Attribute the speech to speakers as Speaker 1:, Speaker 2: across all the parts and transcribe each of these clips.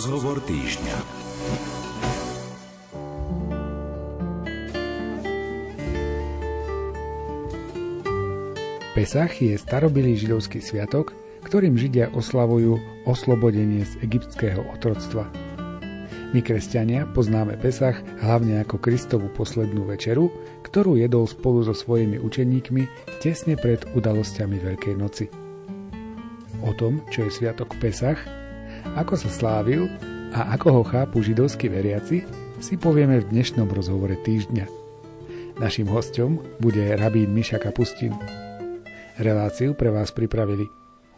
Speaker 1: Rozhovor týždňa.
Speaker 2: Pesach je starobilý židovský sviatok, ktorým Židia oslavujú oslobodenie z egyptského otroctva. My, kresťania, poznáme Pesach hlavne ako Kristovu poslednú večeru, ktorú jedol spolu so svojimi učeníkmi tesne pred udalosťami Veľkej noci. O tom, čo je sviatok Pesach, ako sa slávil a ako ho chápu židovskí veriaci, si povieme v dnešnom rozhovore týždňa. Našim hostom bude rabín Miša Kapustin. Reláciu pre vás pripravili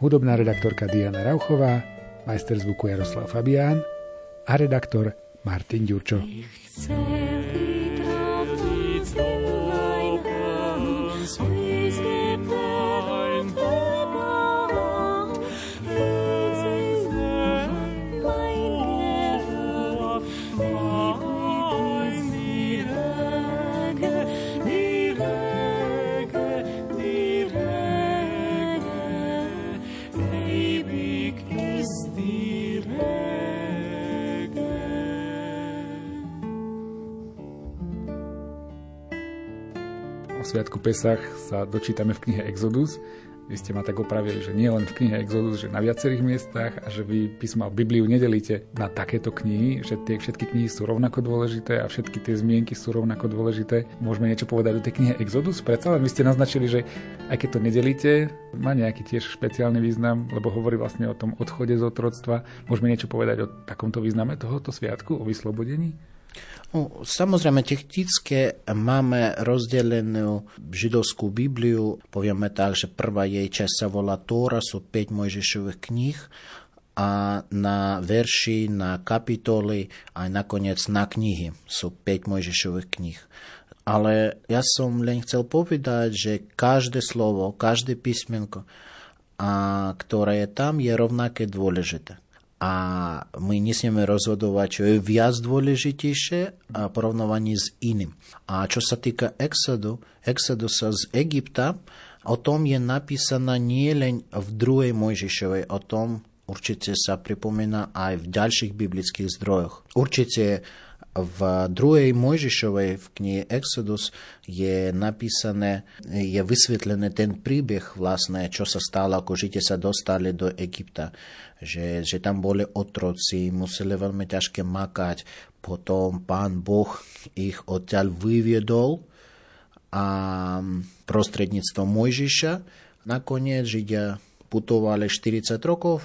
Speaker 2: hudobná redaktorka Diana Rauchová, majster zvuku Jaroslav Fabián a redaktor Martin Ďurčo. Sviatku Pesach sa dočítame v knihe Exodus. Vy ste ma tak opravili, že nie len v knihe Exodus, že na viacerých miestach a že vy písma Bibliu nedelíte na takéto knihy, že tie všetky knihy sú rovnako dôležité a všetky tie zmienky sú rovnako dôležité. Môžeme niečo povedať o tej knihe Exodus? Predsa len vy ste naznačili, že aj keď to nedelíte, má nejaký tiež špeciálny význam, lebo hovorí vlastne o tom odchode z otroctva. Môžeme niečo povedať o takomto význame tohoto sviatku, o vyslobodení?
Speaker 3: No, samozrejme, technicky máme rozdelenú židovskú Bibliu. Povieme tak, že prvá jej časť sa volá Tóra, sú 5 Mojžišových kníh a na verši, na kapitoly a nakoniec na knihy sú 5 Mojžišových kníh. Ale ja som len chcel povedať, že každé slovo, každé písmenko, a ktoré je tam, je rovnaké dôležité a my nesmieme rozhodovať, čo je viac dôležitejšie a porovnávanie s iným. A čo sa týka Exodu, Exodusa z Egypta, o tom je napísané nie len v druhej Mojžišovej, o tom určite sa pripomína aj v ďalších biblických zdrojoch. Určite druhej Mojžišovej v knihe Exodus je napísané, je vysvetlený ten príbeh vlastne, čo sa stalo, ako žite sa dostali do Egypta. Že, že tam boli otroci, museli veľmi ťažké makať, potom pán Boh ich odtiaľ vyviedol a prostredníctvom Mojžiša nakoniec Židia putovali 40 rokov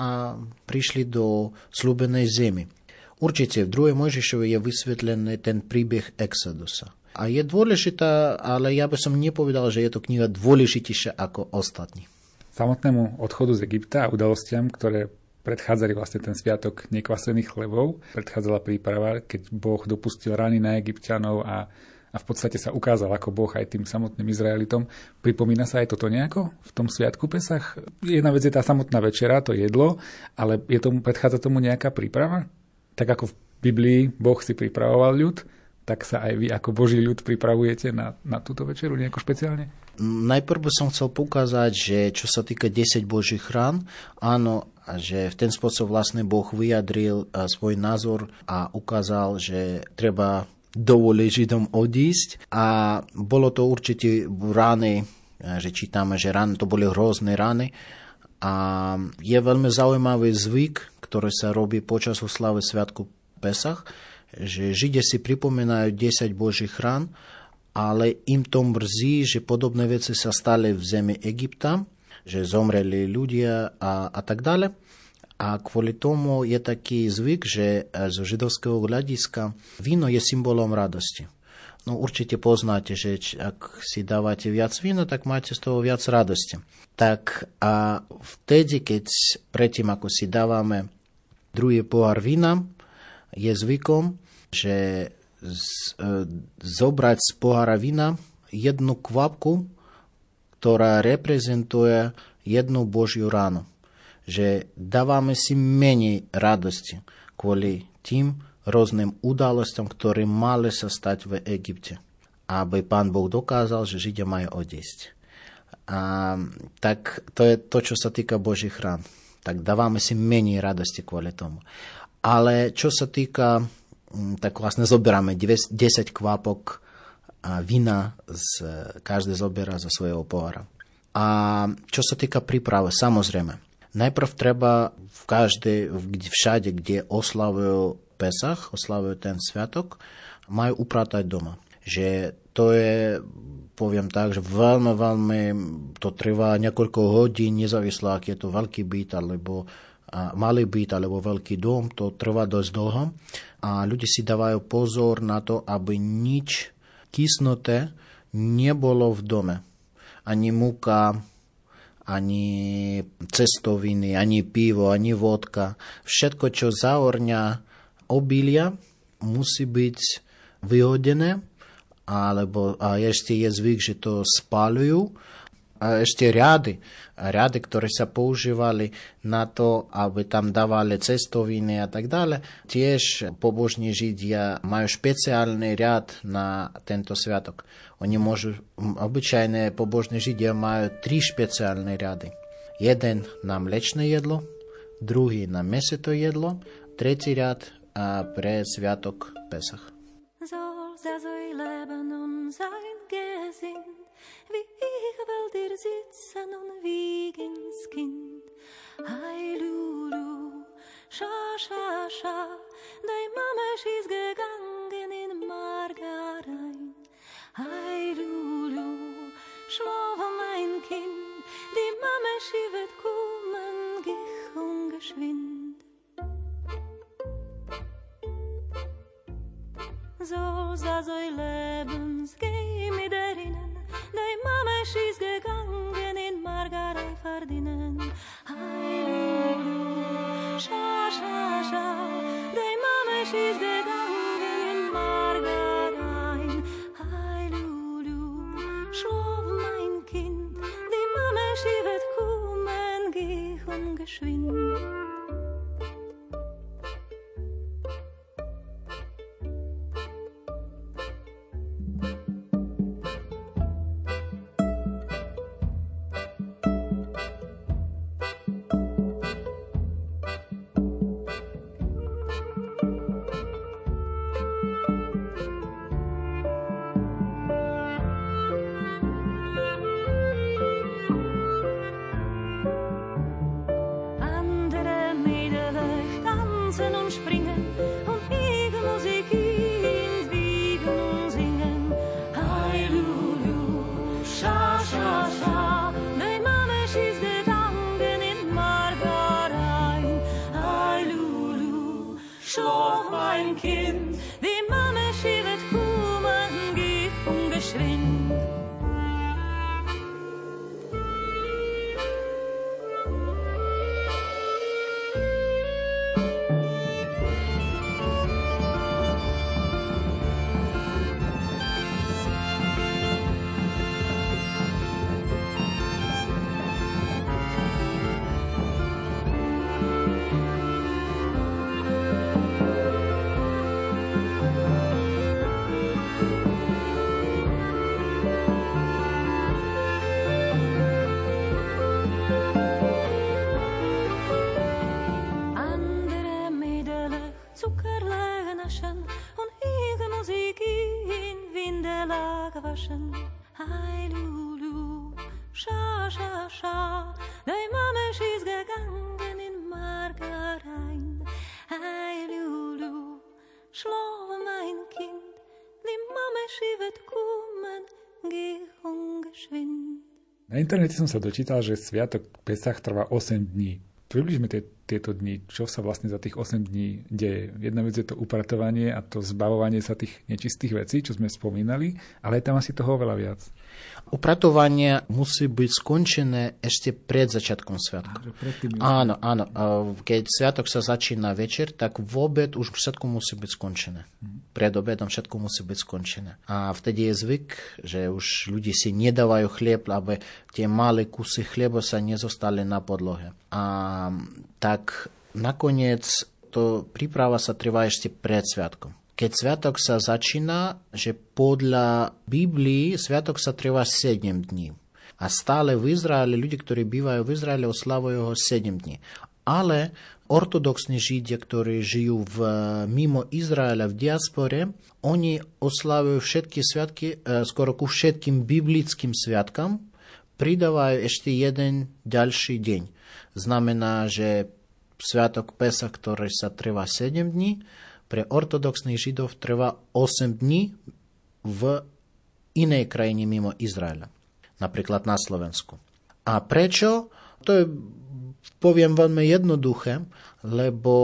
Speaker 3: a prišli do slúbenej zemi. Určite v druhej Mojžišovi je vysvetlený ten príbeh Exodusa. A je dôležitá, ale ja by som nepovedal, že je to kniha dôležitejšia ako ostatní.
Speaker 2: Samotnému odchodu z Egypta a udalostiam, ktoré predchádzali vlastne ten sviatok nekvasených chlebov, predchádzala príprava, keď Boh dopustil rany na egyptianov a, a v podstate sa ukázal ako Boh aj tým samotným Izraelitom. Pripomína sa aj toto nejako v tom sviatku Pesach? Jedna vec je tá samotná večera, to jedlo, ale je tomu, predchádza tomu nejaká príprava? Tak ako v Biblii Boh si pripravoval ľud, tak sa aj vy ako Boží ľud pripravujete na, na túto večeru nejako špeciálne?
Speaker 3: Najprv by som chcel pokázať, že čo sa týka 10 Božích rán, áno, že v ten spôsob vlastne Boh vyjadril svoj názor a ukázal, že treba dovoliť Židom odísť a bolo to určite rány, že čítame, že rány, to boli hrozné rány a je veľmi zaujímavý zvyk, ktoré sa robí počas oslavy Sviatku Pesach, že Židia si pripomínajú 10 Božích rán, ale im to mrzí, že podobné veci sa stali v zemi Egypta, že zomreli ľudia a, a tak ďalej. A kvôli tomu je taký zvyk, že zo židovského hľadiska víno je symbolom radosti. No určite poznáte, že ak si dávate viac vína, tak máte z toho viac radosti. Tak a vtedy, keď predtým, ako si dávame druhý pohár vína, je zvykom, že z, e, zobrať z pohára vína jednu kvapku, ktorá reprezentuje jednu Božiu ránu. Že dávame si menej radosti kvôli tým rôznym udalostiam, ktoré mali sa stať v Egypte. Aby pán Boh dokázal, že Židia majú odísť. A, tak to je to, čo sa týka Božích rán tak dávame si menej radosti kvôli tomu. Ale čo sa týka, mm, tak vlastne zoberáme 10 kvapok vína, z, každý zoberá zo svojho pohára. A čo sa týka prípravy, samozrejme, najprv treba v každej, všade, kde oslavujú Pesach, oslavujú ten sviatok, majú upratať doma. Že to je, poviem tak, že veľmi, veľmi to trvá niekoľko hodín, nezávislo, ak je to veľký byt, alebo malý byt alebo veľký dom, to trvá dosť dlho a ľudia si dávajú pozor na to, aby nič kysnuté nebolo v dome. Ani múka, ani cestoviny, ani pivo, ani vodka. Všetko, čo zaorňa obilia, musí byť vyhodené, alebo a ešte je zvyk, že to spalujú a ešte riady, riady, ktoré sa používali na to, aby tam dávali cestoviny a tak ďalej. Tiež pobožní Židia majú špeciálny riad na tento sviatok. Oni môžu, obyčajné pobožní Židia majú tri špeciálne riady. Jeden na mlečné jedlo, druhý na meseto jedlo, tretí riad а, пре святок Песах.
Speaker 2: Na internete som sa dočítal, že Sviatok Pesach trvá 8 dní. Približme tie, tieto dni, čo sa vlastne za tých 8 dní deje. Jedna vec je to upratovanie a to zbavovanie sa tých nečistých vecí, čo sme spomínali, ale je tam asi toho oveľa viac.
Speaker 3: Upratovanie musí byť skončené ešte pred začiatkom sviatku. Áno, áno. Keď sviatok sa začína večer, tak v obed už všetko musí byť skončené. Mhm. Pred obedom všetko musí byť skončené. A vtedy je zvyk, že už ľudí si nedávajú chlieb, aby tie malé kusy chleba sa nezostali na podlohe. A tak nakoniec to príprava sa trvá ešte pred sviatkom keď sviatok sa začína, že podľa Biblii sviatok sa trvá 7 dní. A stále v Izraeli, ľudia, ktorí bývajú v Izraeli, oslavujú ho 7 dní. Ale ortodoxní Židia, ktorí žijú v, mimo Izraela v diaspore, oni oslavujú všetky sviatky, skoro ku všetkým biblickým sviatkám, pridávajú ešte jeden ďalší deň. Znamená, že Sviatok Pesa, ktorý sa trvá 7 dní, pre ortodoxných Židov trvá 8 dní v inej krajine mimo Izraela, napríklad na Slovensku. A prečo? To je, poviem veľmi jednoduché, lebo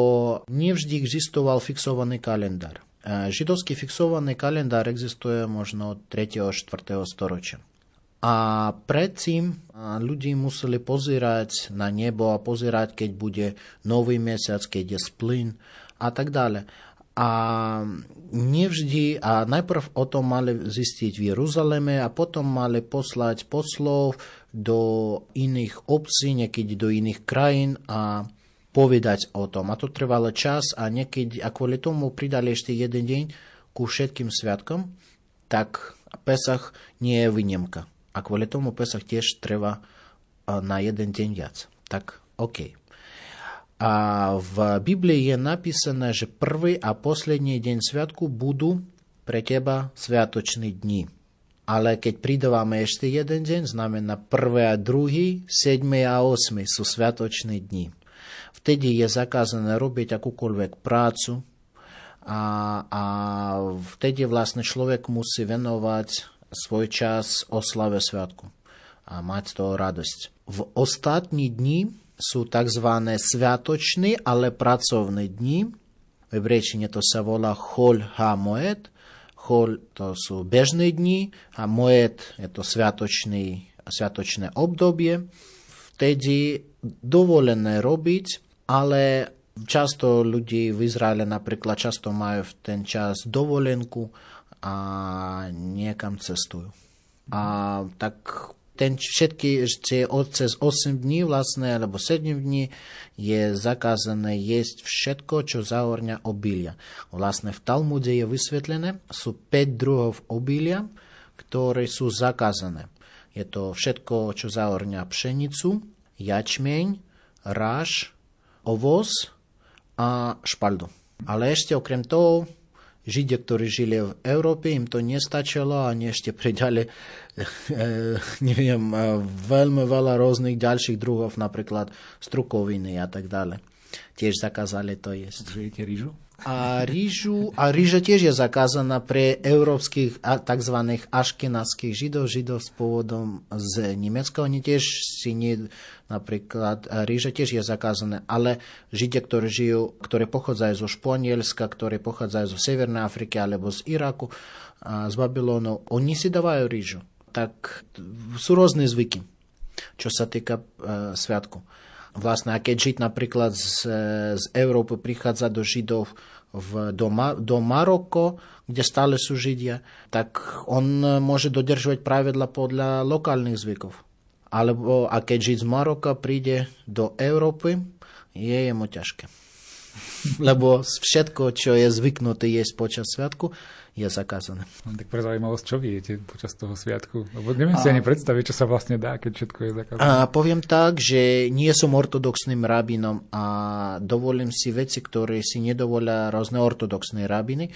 Speaker 3: nevždy existoval fixovaný kalendár. Židovský fixovaný kalendár existuje možno od 3. 4. storočia. A predtým ľudí museli pozerať na nebo a pozerať, keď bude nový mesiac, keď je splyn a tak ďalej. A nevždy, a najprv o tom mali zistiť v Jeruzaleme a potom mali poslať poslov do iných obcí, niekedy do iných krajín a povedať o tom. A to trvalo čas a niekedy, a kvôli tomu pridali ešte jeden deň ku všetkým sviatkom, tak Pesach nie je výnimka. A kvôli tomu Pesach tiež treba na jeden deň viac. Tak OK. A v Biblii je napísané, že prvý a posledný deň sviatku budú pre teba sviatočné dni. Ale keď pridávame ešte jeden deň, znamená prvé a druhý, sedmý a osmý sú sviatočné dni. Vtedy je zakázané robiť akúkoľvek prácu a, a vtedy vlastne človek musí venovať svoj čas oslave sviatku a mať z toho radosť. V ostatní dni sú tzv. sviatočné, ale pracovné dni. V hebrejčine to sa volá Chol ha-moed. Chol to sú bežné dni a moed je to sviatočný, sviatočné obdobie. Vtedy dovolené robiť, ale často ľudí v Izraele napríklad často majú v ten čas dovolenku a niekam cestujú. A tak ten všetky ešte cez 8 dní vlastne, alebo 7 dní je zakázané jesť všetko, čo zahorňa obilia. Vlastne v Talmude je vysvetlené, sú 5 druhov obilia, ktoré sú zakázané. Je to všetko, čo zahorňa pšenicu, jačmeň, ráž, ovoz a špaldu. Ale ešte okrem toho Židia, ktorí žili v Európe, im to nestačilo a oni ešte pridali neviem, veľmi veľa rôznych ďalších druhov, napríklad strukoviny a tak ďalej. Tiež zakázali to jesť.
Speaker 2: Žijete rýžu?
Speaker 3: A, rýžu, a rýža tiež je zakázaná pre európskych tzv. aškenaských židov, židov s pôvodom z Nemecka. Oni tiež si nie, napríklad rýža tiež je zakázané, ale židia, ktorí žijú, ktoré pochádzajú zo Španielska, ktoré pochádzajú zo Severnej Afriky alebo z Iraku, z Babylonu, oni si dávajú rýžu. Tak sú rôzne zvyky, čo sa týka uh, sviatku. Vlastne, a keď žid napríklad z, z Európy prichádza do Židov v, do, do Maroko, kde stále sú Židia, tak on môže dodržovať pravidla podľa lokálnych zvykov. Alebo a keď žid z Maroka príde do Európy, je jemu ťažké. Lebo všetko, čo je zvyknuté jesť počas sviatku, je zakázané.
Speaker 2: Tak pre zaujímavosť, čo viete počas toho sviatku? Lebo neviem si a... ani predstaviť, čo sa vlastne dá, keď všetko je zakázané.
Speaker 3: A poviem tak, že nie som ortodoxným rabinom a dovolím si veci, ktoré si nedovolia rôzne ortodoxné rabiny.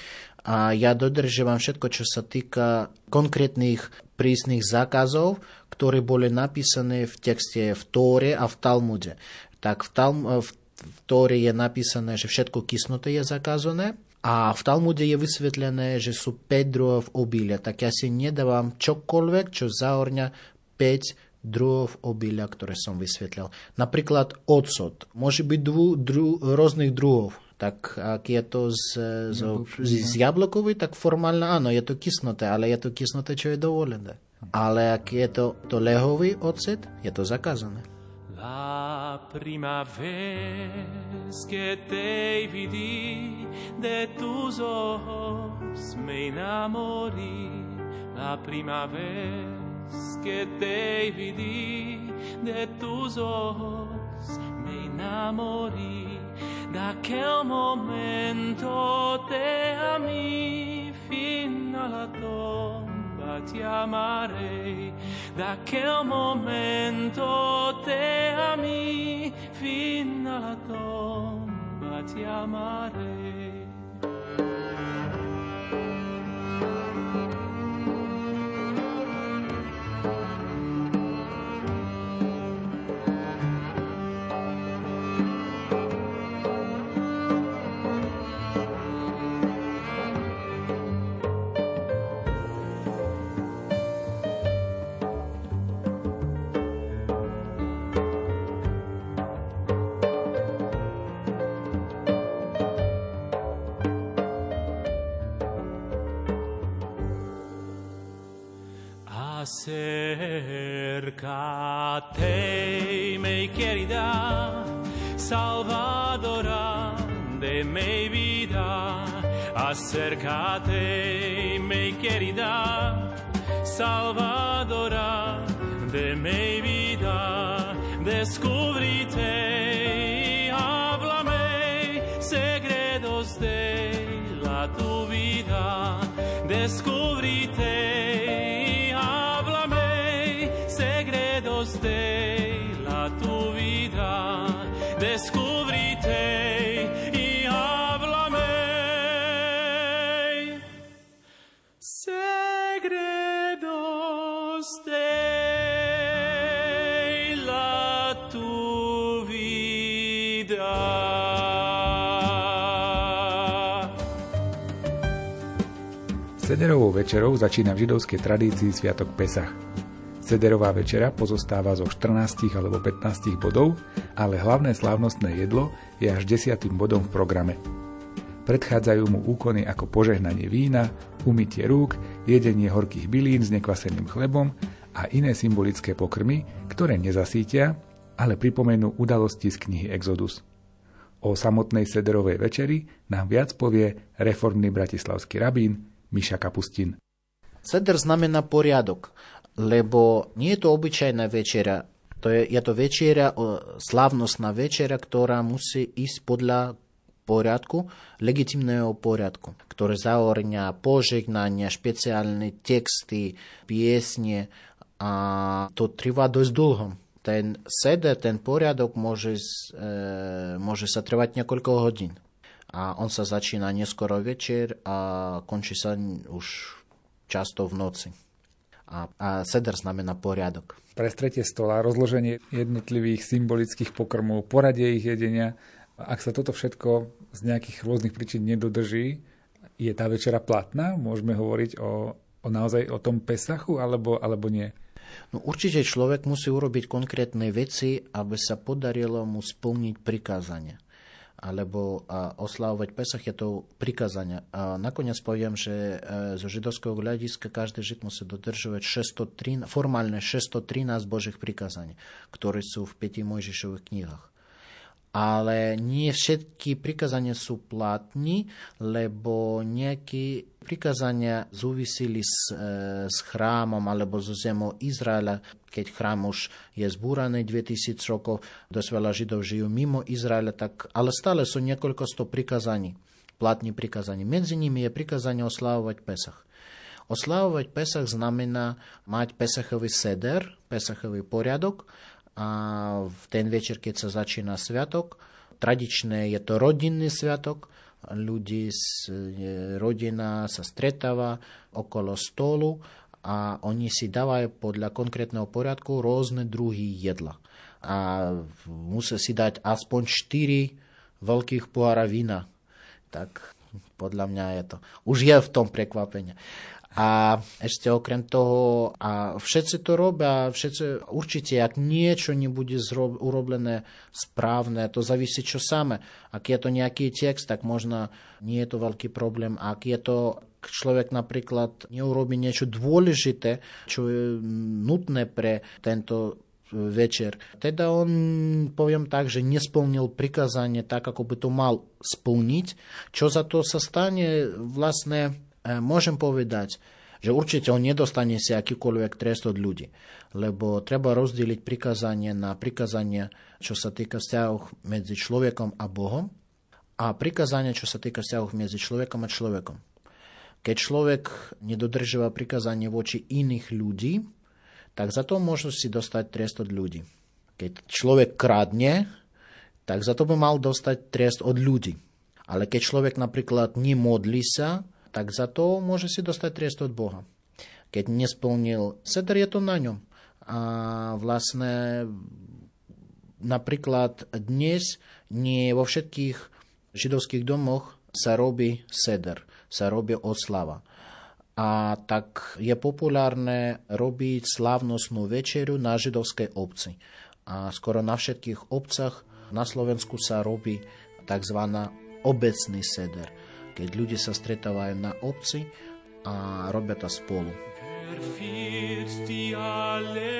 Speaker 3: A ja dodržiavam všetko, čo sa týka konkrétnych prísnych zákazov, ktoré boli napísané v texte v Tóre a v Talmude. Tak v, Talm- v Tóre je napísané, že všetko kysnuté je zakázané, a v Talmude je vysvetlené, že sú 5 druhov obilia, tak ja si nedávam čokoľvek, čo zahorňa 5 druhov obilia, ktoré som vysvetlil. Napríklad ocot. Môže byť dru, dru, rôznych druhov. Tak ak je to z, z, z, z jablkový, tak formálne áno, je to kysnuté, ale je to kysnuté, čo je dovolené. Ale ak je to, to lehový ocet, je to zakázané. La prima vez que te vi de tus ojos me enamoré. La prima vez que te vi de tus ojos me enamoré. De aquel momento te amé, fin a la tomba ti
Speaker 1: amarei, da quel momento te ami, fino alla tomba ti amarei. Acércate, mi querida Salvadora de mi vida. Acércate, mi querida Salvadora de mi vida. Descubrite y háblame segredos de la tu vida. Descubrite
Speaker 2: Večerou začína v židovskej tradícii Sviatok Pesach. Sederová večera pozostáva zo 14 alebo 15 bodov, ale hlavné slávnostné jedlo je až 10. bodom v programe. Predchádzajú mu úkony ako požehnanie vína, umytie rúk, jedenie horkých bylín s nekvaseným chlebom a iné symbolické pokrmy, ktoré nezasítia, ale pripomenú udalosti z knihy Exodus. O samotnej sederovej večeri nám viac povie reformný bratislavský rabín Miša Kapustin.
Speaker 3: Seder znamená poriadok, lebo nie je to obyčajná večera, to je, je to večera, slavnostná večera, ktorá musí ísť podľa poriadku, legitimného poriadku, ktoré zahrňa požehnania, špeciálne texty, piesne a to trvá dosť dlho. Ten seder, ten poriadok môže, e, môže sa trvať niekoľko hodín a on sa začína neskoro večer a končí sa už často v noci. A, a seder znamená poriadok.
Speaker 2: Prestretie stola, rozloženie jednotlivých symbolických pokrmov, poradie ich jedenia. Ak sa toto všetko z nejakých rôznych príčin nedodrží, je tá večera platná? Môžeme hovoriť o, o naozaj o tom Pesachu, alebo, alebo nie?
Speaker 3: No určite človek musí urobiť konkrétne veci, aby sa podarilo mu splniť prikázania alebo oslavovať Pesach je to prikázanie. A nakoniec poviem, že e, zo židovského hľadiska každý žid musí dodržovať 613, formálne 613 Božích prikázaní, ktoré sú v 5 Mojžišových knihách ale nie všetky prikázania sú platní, lebo nejaké prikázania súvisili s, e, s chrámom alebo so zemou Izraela, keď chrám už je zbúraný 2000 rokov, dosť veľa Židov žijú mimo Izraela, tak, ale stále sú niekoľko sto prikázaní, platní prikázaní. Medzi nimi je prikázanie oslavovať Pesach. Oslavovať Pesach znamená mať Pesachový seder, Pesachový poriadok, a v ten večer, keď sa začína sviatok, tradičné je to rodinný sviatok, ľudí rodina sa stretáva okolo stolu a oni si dávajú podľa konkrétneho poriadku rôzne druhy jedla. A musia si dať aspoň 4 veľkých pohára vína. Tak podľa mňa je to. Už je v tom prekvapenie. A ešte okrem toho, a všetci to robia, všetci, určite, ak niečo nebude zrob, urobené správne, to závisí čo samé. Ak je to nejaký text, tak možno nie je to veľký problém. Ak je to človek napríklad neurobi niečo dôležité, čo je nutné pre tento večer. Teda on, poviem tak, že nesplnil prikázanie tak, ako by to mal splniť. Čo za to sa stane, vlastne môžem povedať, že určite on nedostane si akýkoľvek trest od ľudí, lebo treba rozdeliť prikázanie na prikázanie, čo sa týka vzťahov medzi človekom a Bohom a prikázanie, čo sa týka vzťahov medzi človekom a človekom. Keď človek nedodržíva prikázanie voči iných ľudí,
Speaker 1: tak za to môžu si dostať trest od ľudí. Keď človek kradne, tak za to by mal dostať trest od ľudí. Ale keď človek napríklad nemodlí sa, tak za to môže si dostať trest od Boha. Keď nesplnil seder, je to na ňom. A vlastne napríklad dnes nie vo všetkých židovských domoch sa robí seder, sa robí oslava. A tak je populárne robiť slávnostnú večeru na židovskej obci. A skoro na všetkých obcach na Slovensku sa robí tzv. obecný seder, keď ľudia sa stretávajú na obci a robia to spolu. Verfiert die alle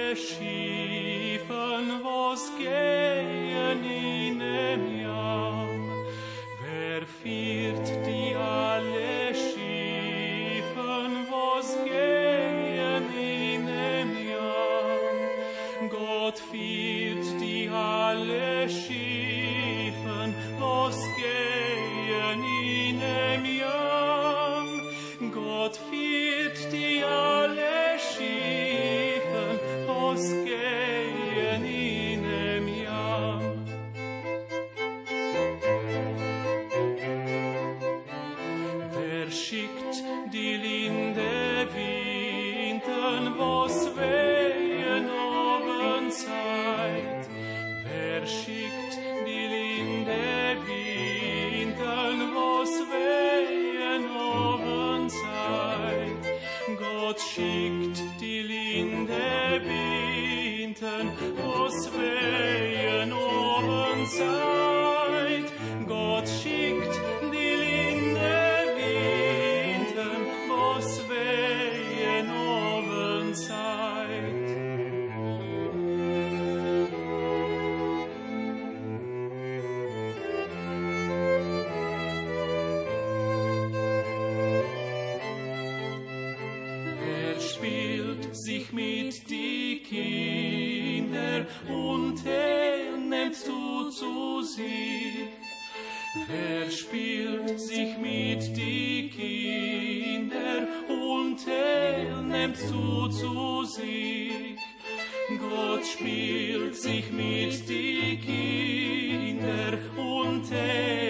Speaker 1: spielt sich mit die Kinder und er nimmt du zu sich? Wer spielt sich mit die Kinder und er nimmt du zu sich? Gott spielt sich mit die Kinder und er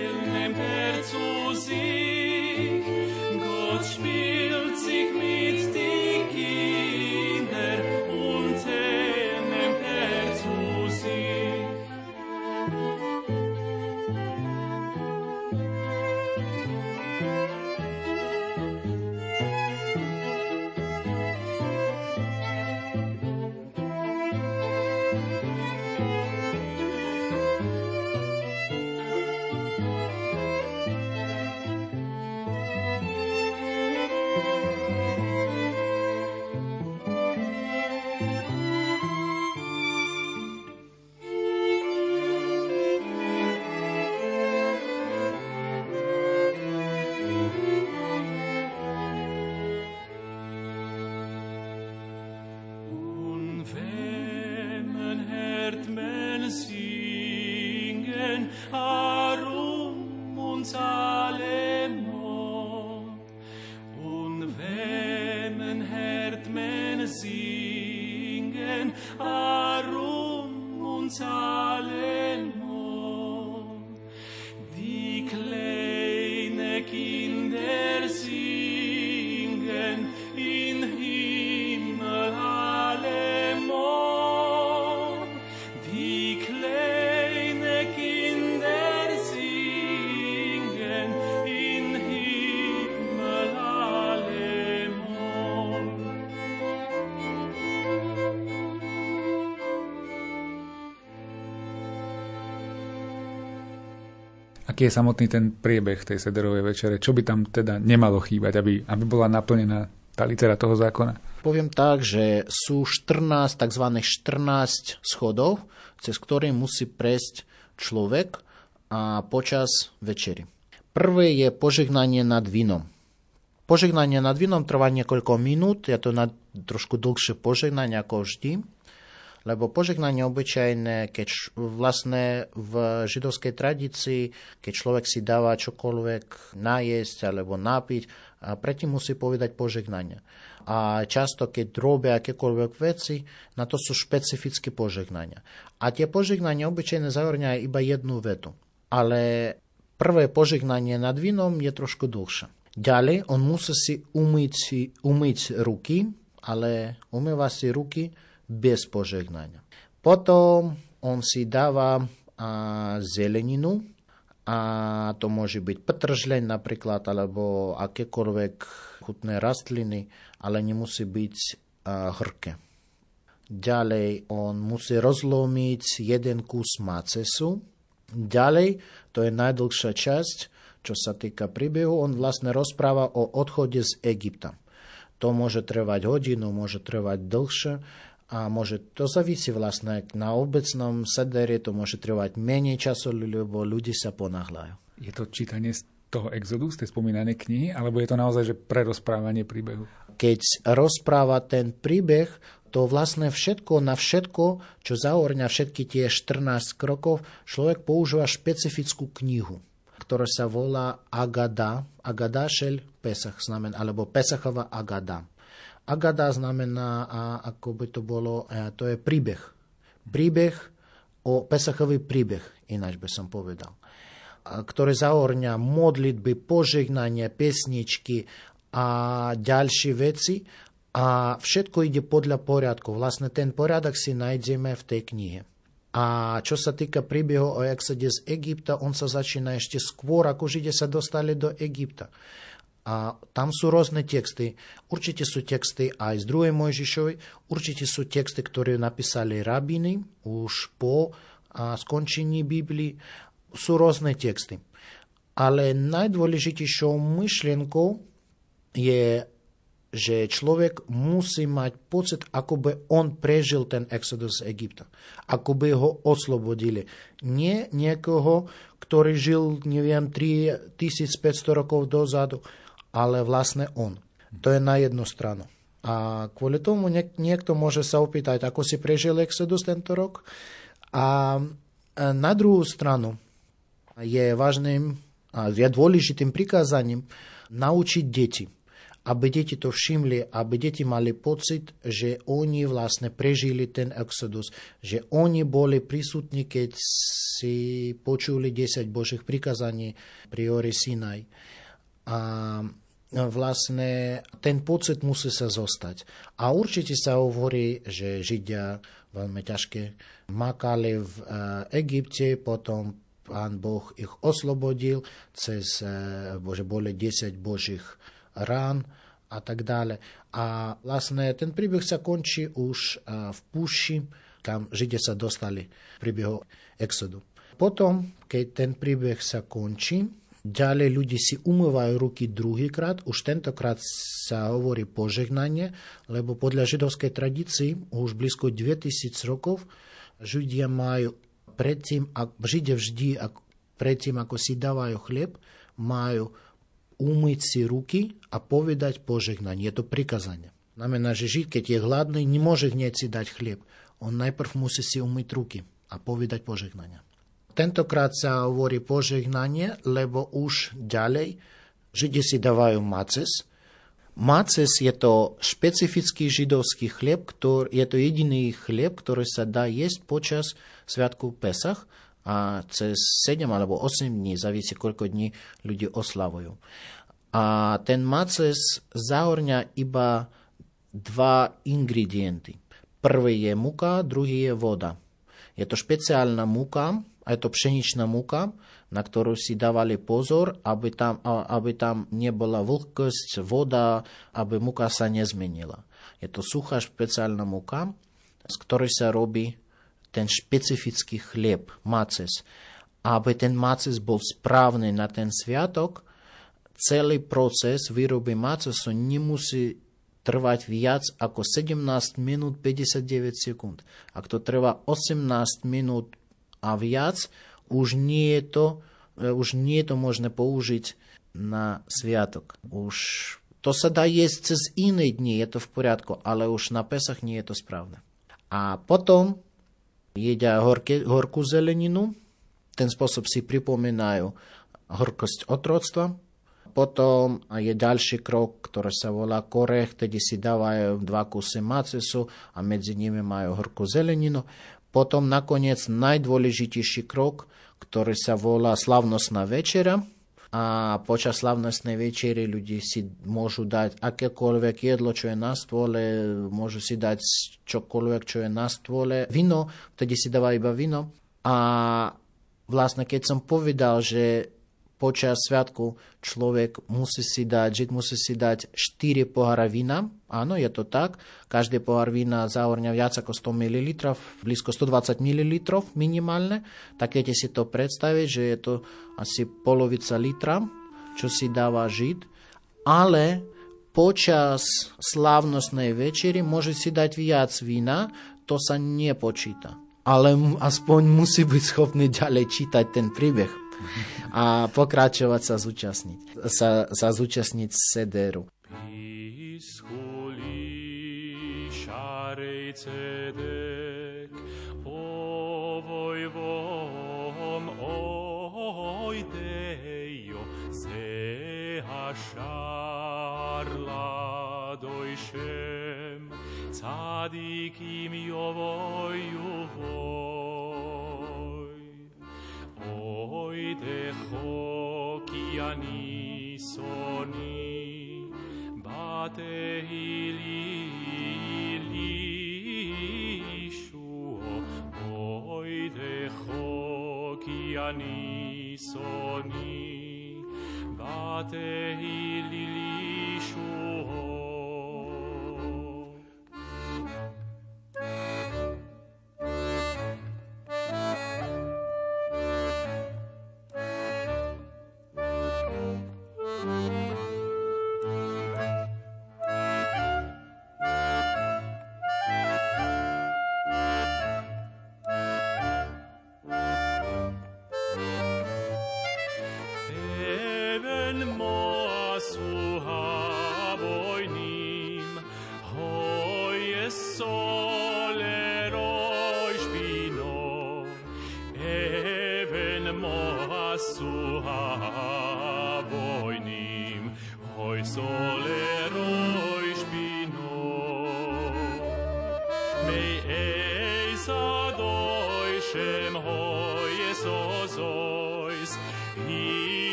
Speaker 1: time.
Speaker 2: Aký je samotný ten priebeh tej sederovej večere? Čo by tam teda nemalo chýbať, aby, aby bola naplnená tá litera toho zákona?
Speaker 1: Poviem tak, že sú 14, tzv. 14 schodov, cez ktoré musí prejsť človek a počas večery. Prvé je požehnanie nad vínom. Požehnanie nad vínom trvá niekoľko minút, je to na trošku dlhšie požehnanie ako vždy,
Speaker 3: Lebo požehnanie obyčajné, keď vlastne v židovskej tradícii, keď človek si dáva čokoľvek najesť alebo napiť, a predtým musí povedať požehnanie. A často, keď robia akékoľvek veci, na to sú špecifické požehnania. A tie požehnania obyčajne zahrňajú iba jednu vetu. Ale prvé požehnanie nad vínom je trošku dlhšie. Ďalej, on musí si umyť, umyť ruky, ale umýva si ruky bez požehnania. Potom on si dáva a, zeleninu, a to môže byť petržleň napríklad, alebo akékoľvek chutné rastliny, ale nemusí byť a, hrke. Ďalej on musí rozlomiť jeden kus macesu. Ďalej, to je najdlhšia časť, čo sa týka príbehu, on vlastne rozpráva o odchode z Egypta. To môže trvať hodinu, môže trvať dlhšie a môže, to závisí vlastne na obecnom sedere, to môže trvať menej času, lebo ľudí sa ponáhľajú.
Speaker 2: Je to čítanie z toho exodu, z tej spomínanej knihy, alebo je to naozaj že prerozprávanie príbehu?
Speaker 3: Keď rozpráva ten príbeh, to vlastne všetko na všetko, čo zahrňa všetky tie 14 krokov, človek používa špecifickú knihu, ktorá sa volá Agada, Agada šel Pesach, znamená, alebo Pesachová Agada. Agada znamená, a ako by to bolo, to je príbeh. Príbeh o Pesachový príbeh, ináč by som povedal. A, ktoré zahrňa modlitby, požehnania, pesničky a ďalšie veci. A všetko ide podľa poriadku. Vlastne ten poriadok si nájdeme v tej knihe. A čo sa týka príbehu o exode z Egypta, on sa začína ešte skôr, ako Židia sa dostali do Egypta. A tam sú rôzne texty. Určite sú texty aj z druhej Mojžišovej, určite sú texty, ktoré napísali rabiny už po skončení Biblii. Sú rôzne texty. Ale najdôležitejšou myšlienkou je, že človek musí mať pocit, ako by on prežil ten exodus z Egypta. Ako by ho oslobodili. Nie niekoho, ktorý žil, neviem, 3500 rokov dozadu, ale vlastne on. To je na jednu stranu. A kvôli tomu niek- niekto môže sa opýtať, ako si prežil Exodus tento rok. A na druhú stranu je vážnym a dôležitým prikázaním naučiť deti, aby deti to všimli, aby deti mali pocit, že oni vlastne prežili ten exodus, že oni boli prísutní, keď si počuli 10 Božích prikázaní pri Ori Sinaj. A vlastne ten pocit musí sa zostať. A určite sa hovorí, že Židia veľmi ťažké makali v e, Egypte, potom pán Boh ich oslobodil, cez, e, že boli 10 božích rán a tak dále. A vlastne ten príbeh sa končí už e, v púši, kam Židia sa dostali v príbehu Exodu. Potom, keď ten príbeh sa končí, Ďalej ľudí si umývajú ruky druhýkrát, už tentokrát sa hovorí požehnanie, lebo podľa židovskej tradícii už blízko 2000 rokov Židia majú predtým, Židia vždy predtým, ako si dávajú chlieb, majú umyť si ruky a povedať požehnanie. Je to prikazanie. Znamená, že Žid, keď je hladný, nemôže hneď si dať chlieb. On najprv musí si umyť ruky a povedať požehnanie. Tentokrát sa hovorí požehnanie, lebo už ďalej Židi si dávajú maces. Maces je to špecifický židovský chlieb, ktorý, je to jediný chlieb, ktorý sa dá jesť počas Sviatku Pesach a cez 7 alebo 8 dní, závisí koľko dní ľudí oslavujú. A ten maces zahorňa iba dva ingredienty. Prvý je muka, druhý je voda. Je to špeciálna muka, je to pšeničná múka, na ktorú si dávali pozor, aby tam, aby tam nebola vlhkosť, voda, aby múka sa nezmenila. Je to suchá špeciálna múka, z ktorej sa robí ten špecifický chlieb, maces. Aby ten maces bol správny na ten sviatok, celý proces výroby macesu nemusí trvať viac ako 17 minút 59 sekúnd. Ak to trvá 18 minút a viac, už nie je to, e, už nie je to možné použiť na sviatok. Už to sa dá jesť cez iné dni, je to v poriadku, ale už na Pesach nie je to správne.
Speaker 1: A potom jedia horké, horkú zeleninu, ten spôsob si pripomínajú horkosť otroctva. Potom je ďalší krok, ktorý sa volá korech, tedy si dávajú dva kusy macesu a medzi nimi majú horkú zeleninu. Potom nakoniec najdôležitejší krok, ktorý sa volá slavnostná večera, a počas slavnostnej večery ľudí si môžu dať akékoľvek jedlo, čo je na stôle, môžu si dať čokoľvek, čo je na stôle. Vino, vtedy si dáva iba vino. A vlastne keď som povedal, že počas sviatku človek musí si dať, žid musí si dať 4 pohára vína. Áno, je to tak. Každý pohár vína zahrňa viac ako 100 ml, blízko 120 ml minimálne. Tak keď si to predstaviť, že je to asi polovica litra, čo si dáva žid. Ale počas slávnostnej večery môže si dať viac vína, to sa nepočíta. Ale aspoň musí byť schopný ďalej čítať ten príbeh a pokračovať sa zúčastniť, sa, sa zúčastniť sederu. Tzedek, ovoj vom oideio, se hashar ladoishem, tzadikim yovoi בידךו כי אני שונאי, בתהי לי לי ישוע, מוידךו כי אני שונאי, בתהי לי לי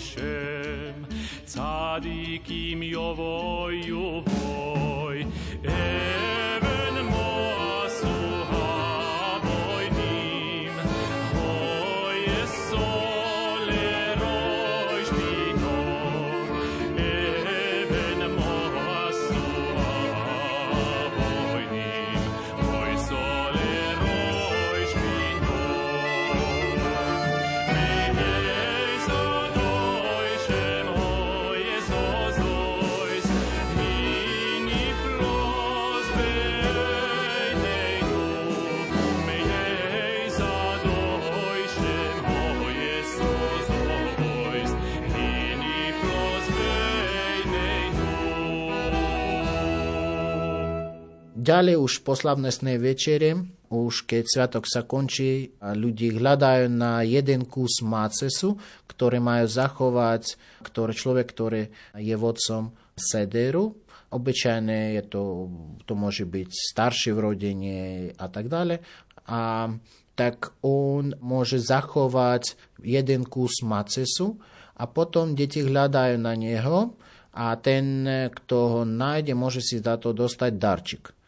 Speaker 1: Hashem, tzadikim
Speaker 3: Ďalej už po slavnostnej večere, už keď sviatok sa končí, ľudí hľadajú na jeden kus macesu, ktoré majú zachovať, ktorý človek, ktorý je vodcom sederu. Obyčajne je to, to môže byť starší v rodine a tak ďalej. A tak on môže zachovať jeden kus macesu a potom deti hľadajú na neho a ten, kto ho nájde, môže si za to dostať darčik.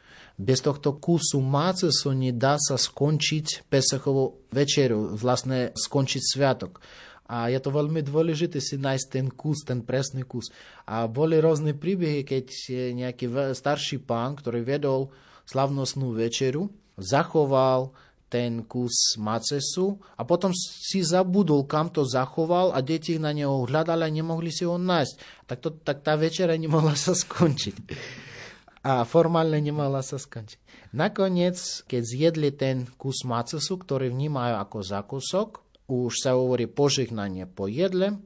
Speaker 3: Bez tohto kusu macesu nedá sa skončiť Pesachovú večeru, vlastne skončiť sviatok. A je to veľmi dôležité si nájsť ten kus, ten presný kus. A boli rôzne príbehy, keď nejaký starší pán, ktorý vedol slavnostnú večeru, zachoval ten kus macesu a potom si zabudol, kam to zachoval a deti na neho hľadali a nemohli si ho nájsť. Tak, to, tak tá večera nemohla sa skončiť a formálne nemala sa skončiť. Nakoniec, keď zjedli ten kus macesu, ktorý vnímajú ako zákusok, už sa hovorí požehnanie po jedle,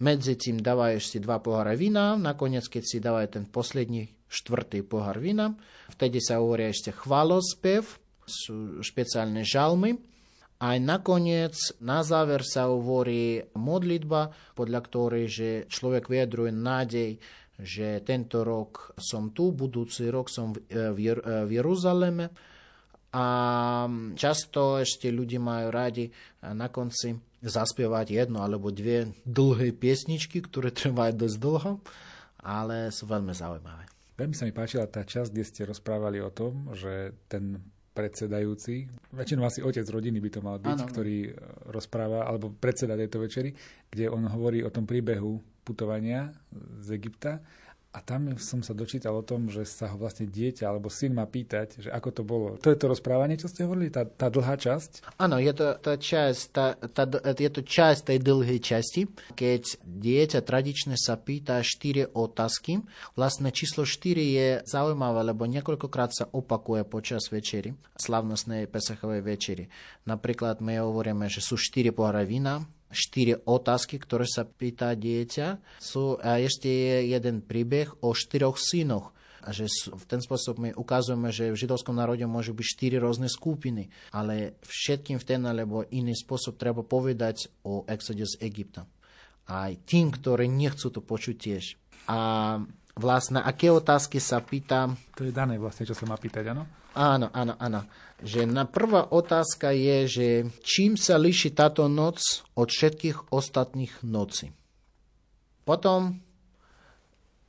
Speaker 3: medzi tým dávajú si dva pohára vína, nakoniec, keď si dávajú ten posledný štvrtý pohár vína, vtedy sa hovorí ešte chválospev, sú špeciálne žalmy, aj nakoniec na záver sa hovorí modlitba, podľa ktorej že človek vyjadruje nádej, že tento rok som tu, budúci rok som v, Jer- v Jeruzaleme a často ešte ľudí majú radi na konci zaspievať jedno alebo dve dlhé piesničky, ktoré trvajú dosť dlho, ale sú veľmi zaujímavé.
Speaker 2: Veľmi sa mi páčila tá časť, kde ste rozprávali o tom, že ten predsedajúci, väčšinou asi otec rodiny by to mal byť, ano. ktorý rozpráva, alebo predseda tejto večeri, kde on hovorí o tom príbehu putovania z Egypta a tam som sa dočítal o tom, že sa ho vlastne dieťa alebo syn má pýtať, že ako to bolo. To je to rozprávanie, čo ste hovorili, tá, tá dlhá časť?
Speaker 3: Áno, je to, tá časť, tá, tá, je to časť tej dlhej časti, keď dieťa tradične sa pýta štyri otázky. Vlastne číslo 4 je zaujímavé, lebo niekoľkokrát sa opakuje počas večery, slavnostnej pesachovej večery. Napríklad my hovoríme, že sú štyri pohľa vína, štyri otázky, ktoré sa pýta dieťa. Sú, a ešte je jeden príbeh o štyroch synoch. A že v ten spôsob my ukazujeme, že v židovskom národe môžu byť štyri rôzne skupiny, ale všetkým v ten alebo iný spôsob treba povedať o exode z Egypta. Aj tým, ktorí nechcú to počuť tiež. A vlastne, aké otázky sa pýta...
Speaker 2: To je dané vlastne, čo sa má pýtať, áno?
Speaker 3: Áno, áno, áno. Že na prvá otázka je, že čím sa líši táto noc od všetkých ostatných nocí. Potom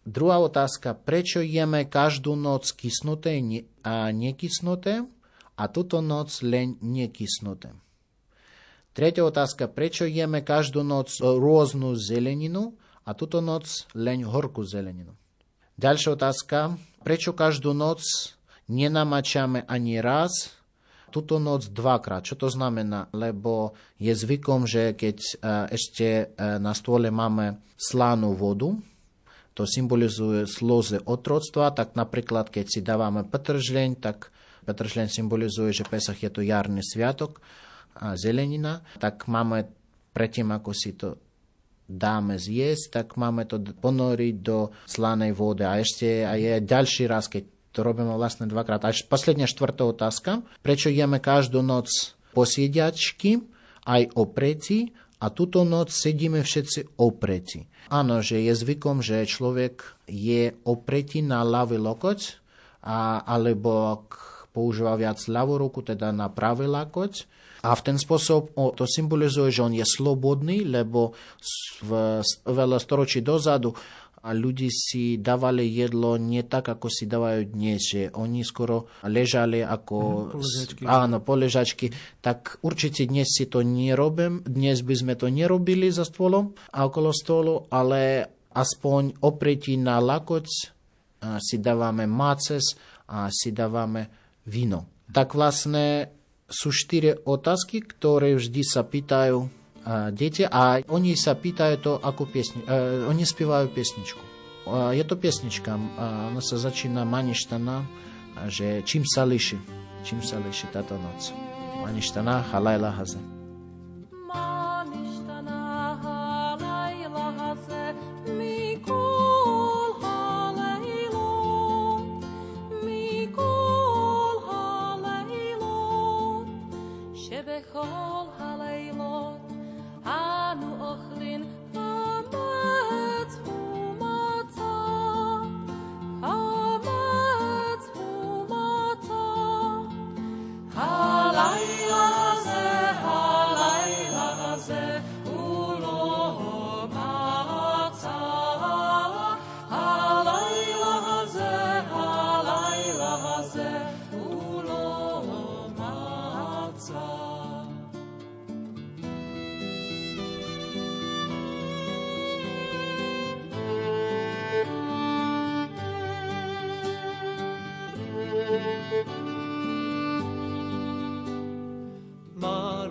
Speaker 3: druhá otázka, prečo jeme každú noc kysnuté a nekysnuté a túto noc len nekysnuté. Tretia otázka, prečo jeme každú noc rôznu zeleninu a túto noc len horkú zeleninu. Ďalšia otázka, prečo každú noc nenamačame ani raz, túto noc dvakrát. Čo to znamená? Lebo je zvykom, že keď e, ešte e, na stole máme slanú vodu, to symbolizuje sloze otroctva, tak napríklad keď si dávame petržleň, tak petržleň symbolizuje, že Pesach je to jarný sviatok a zelenina, tak máme predtým, ako si to dáme zjesť, tak máme to ponoriť do slanej vody. A ešte a je ďalší raz, keď to robíme vlastne dvakrát. Až posledná štvrtá otázka. Prečo jeme každú noc posiediačky, aj opreti, a túto noc sedíme všetci opreti. Áno, že je zvykom, že človek je opreti na ľavý lokoť, a, alebo používa viac ľavú ruku, teda na pravý lakoť. A v ten spôsob o, to symbolizuje, že on je slobodný, lebo v, veľa storočí dozadu a ľudí si dávali jedlo nie tak, ako si dávajú dnes, že oni skoro ležali ako
Speaker 2: poležačky.
Speaker 3: áno, poležačky, tak určite dnes si to nerobím, dnes by sme to nerobili za stolom a okolo stolu, ale aspoň opretí na lakoť si dávame maces a si dávame víno. Tak vlastne sú štyri otázky, ktoré vždy sa pýtajú a deti a oni sa pýtajú to ako piesni, uh, oni spievajú piesničku. Uh, je to piesnička, uh, ona sa začína Maništana, že čím sa líši, čím sa líši táto noc. Maništana, halajla haze.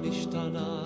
Speaker 4: nicht danach.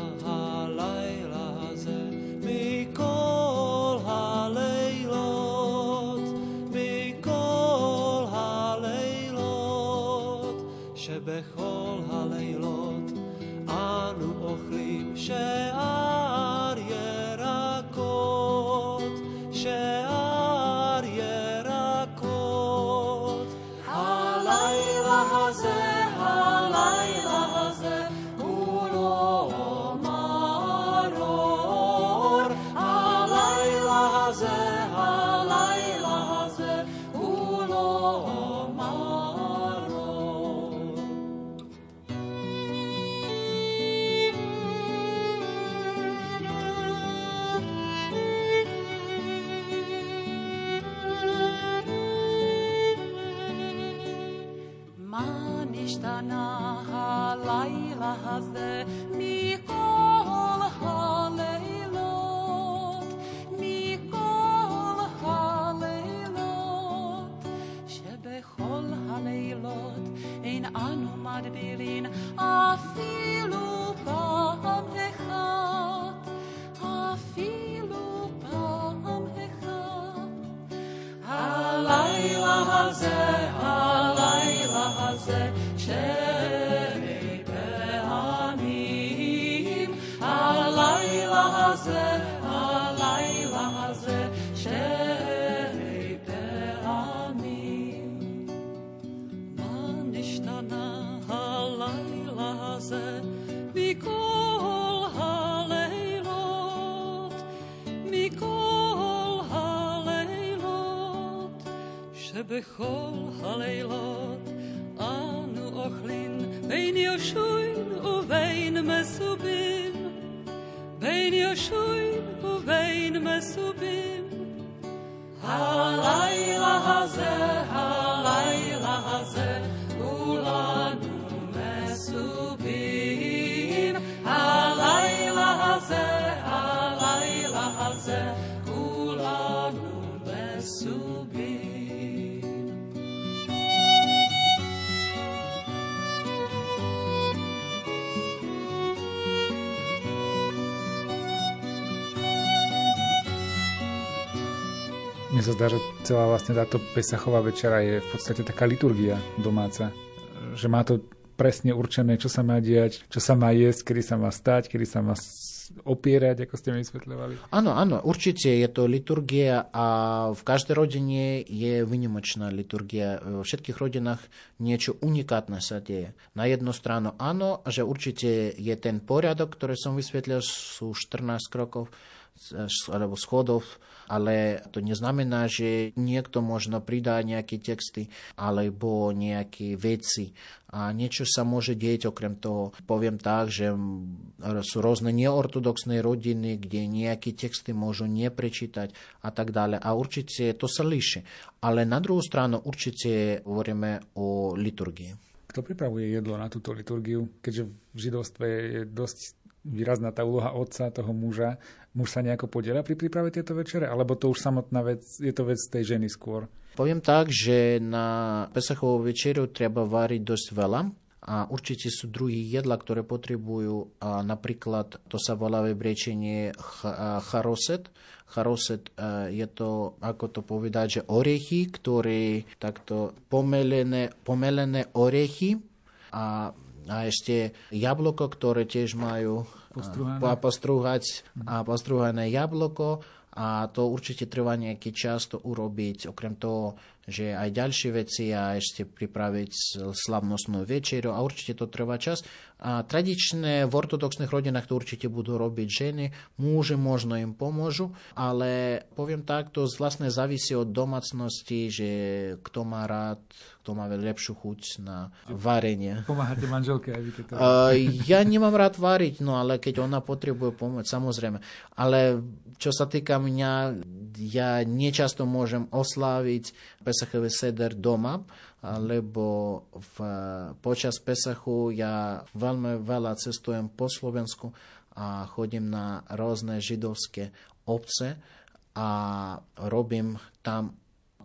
Speaker 4: haze, ha layla haze,
Speaker 5: şer שבכל הלילות אנו אוכלים בין יושבים ובין מסובים, בין יושבים ובין מסובים.
Speaker 4: הלילה הזה, הלילה הזה, כולנו מסובים.
Speaker 2: sa zdá, že celá vlastne táto Pesachová večera je v podstate taká liturgia domáca. Že má to presne určené, čo sa má diať, čo sa má jesť, kedy sa má stať, kedy sa má opierať, ako ste mi vysvetľovali.
Speaker 3: Áno, áno, určite je to liturgia a v každej rodine je vynimočná liturgia. Vo všetkých rodinách niečo unikátne sa deje. Na jednu stranu áno, že určite je ten poriadok, ktorý som vysvetlil, sú 14 krokov, alebo schodov, ale to neznamená, že niekto možno pridá nejaké texty alebo nejaké veci a niečo sa môže dieť okrem toho. Poviem tak, že sú rôzne neortodoxné rodiny, kde nejaké texty môžu neprečítať a tak ďalej. A určite to sa líši. Ale na druhú stranu určite hovoríme o liturgii.
Speaker 2: Kto pripravuje jedlo na túto liturgiu, keďže v židovstve je dosť výrazná tá úloha otca, toho muža. Muž sa nejako podiela pri príprave tieto večere? Alebo to už samotná vec, je to vec tej ženy skôr?
Speaker 3: Poviem tak, že na Pesachovú večeru treba variť dosť veľa. A určite sú druhé jedla, ktoré potrebujú. A napríklad to sa volá vybriečenie charoset. Charoset je to, ako to povedať, že orechy, ktoré takto pomelené, pomelené orechy a, a ešte jabloko, ktoré tiež majú postrúhať a postrúhané jabloko a to určite trvá nejaký čas to urobiť. Okrem toho, že aj ďalšie veci a ešte pripraviť slavnostnú večeru a určite to trvá čas. A tradičné v ortodoxných rodinách to určite budú robiť ženy, muži možno im pomôžu, ale poviem tak, to vlastne závisí od domácnosti, že kto má rád, kto má lepšiu chuť na varenie.
Speaker 2: Pomáhate manželke aj vy to?
Speaker 3: Ja nemám rád variť, no ale keď ona potrebuje pomoc, samozrejme. Ale čo sa týka mňa, ja nečasto môžem osláviť Pesachové seder doma, lebo v, počas Pesachu ja veľmi veľa cestujem po Slovensku a chodím na rôzne židovské obce a robím tam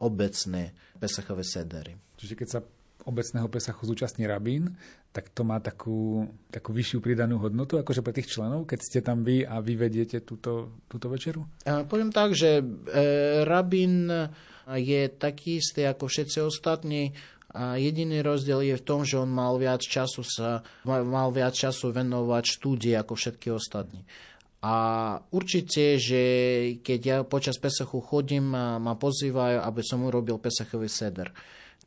Speaker 3: obecné Pesachové sedery.
Speaker 2: Čiže keď sa obecného Pesachu zúčastní rabín, tak to má takú, takú vyššiu pridanú hodnotu, akože pre tých členov, keď ste tam vy a vy vediete túto, túto večeru?
Speaker 3: Ja, poviem tak, že e, rabín je taký istý ako všetci ostatní. A jediný rozdiel je v tom, že on mal viac času, sa, mal viac času venovať štúdii ako všetky ostatní. A určite, že keď ja počas Pesachu chodím, ma pozývajú, aby som urobil Pesachový seder.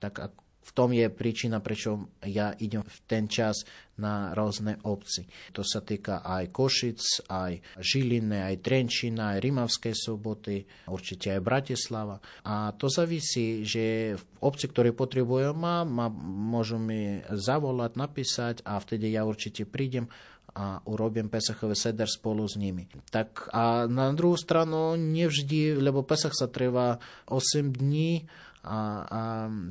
Speaker 3: Tak v tom je príčina, prečo ja idem v ten čas na rôzne obci. To sa týka aj Košic, aj Žiliny, aj Trenčina, aj Rimavskej soboty, určite aj Bratislava. A to závisí, že v obci, ktoré potrebujú ma, ma môžu mi zavolať, napísať a vtedy ja určite prídem a urobím Pesachové seder spolu s nimi. Tak a na druhú stranu nevždy, lebo Pesach sa trvá 8 dní, a, a,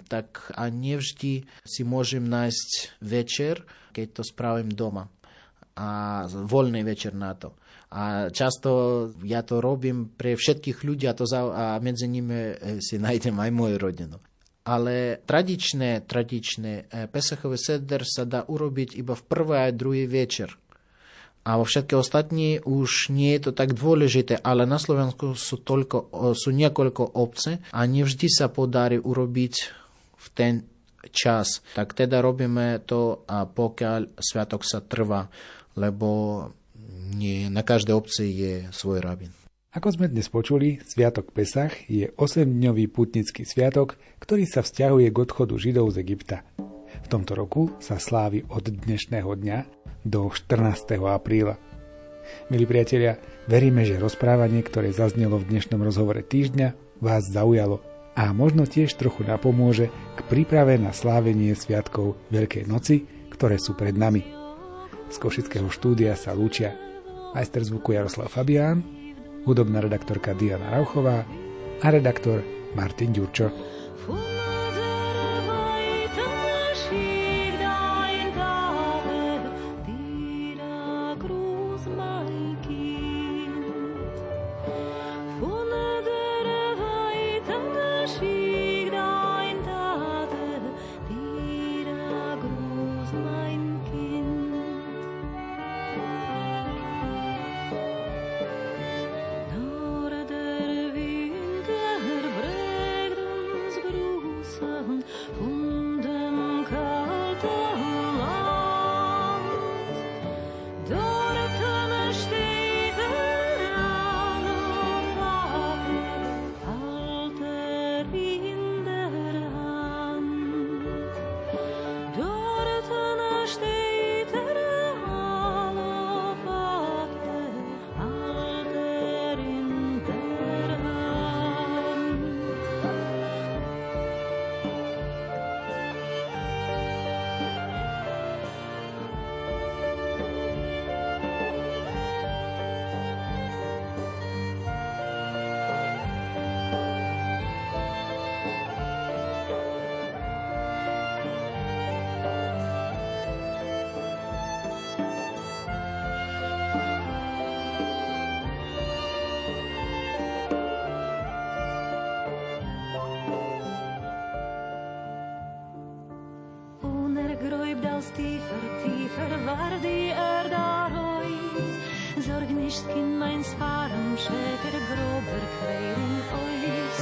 Speaker 3: tak a nevždy si môžem nájsť večer, keď to spravím doma. A voľný večer na to. A často ja to robím pre všetkých ľudí a, to za, a medzi nimi e, si nájdem aj moju rodinu. Ale tradičné, tradičné e, Pesachové seder sa dá urobiť iba v prvý a druhý večer a vo všetky ostatní už nie je to tak dôležité, ale na Slovensku sú, toľko, sú niekoľko obce a nevždy sa podarí urobiť v ten čas. Tak teda robíme to, a pokiaľ sviatok sa trvá, lebo nie, na každej obci je svoj rabín.
Speaker 2: Ako sme dnes počuli, Sviatok Pesach je 8-dňový putnický sviatok, ktorý sa vzťahuje k odchodu Židov z Egypta. V tomto roku sa slávi od dnešného dňa do 14. apríla. Milí priatelia, veríme, že rozprávanie, ktoré zaznelo v dnešnom rozhovore týždňa, vás zaujalo a možno tiež trochu napomôže k príprave na slávenie sviatkov Veľkej noci, ktoré sú pred nami. Z Košického štúdia sa lúčia majster zvuku Jaroslav Fabián, hudobná redaktorka Diana Rauchová a redaktor Martin Ďurčo.
Speaker 6: gräubt als tiefer, tiefer war die Erde reus. Sorg nicht, Kind, meins Fahren, schäker, grober, queren eus.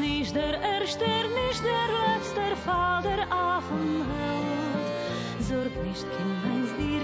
Speaker 6: Nicht der Erste, nicht der Letzte Fall der Affenheld. Sorg nicht, Kind, meins dir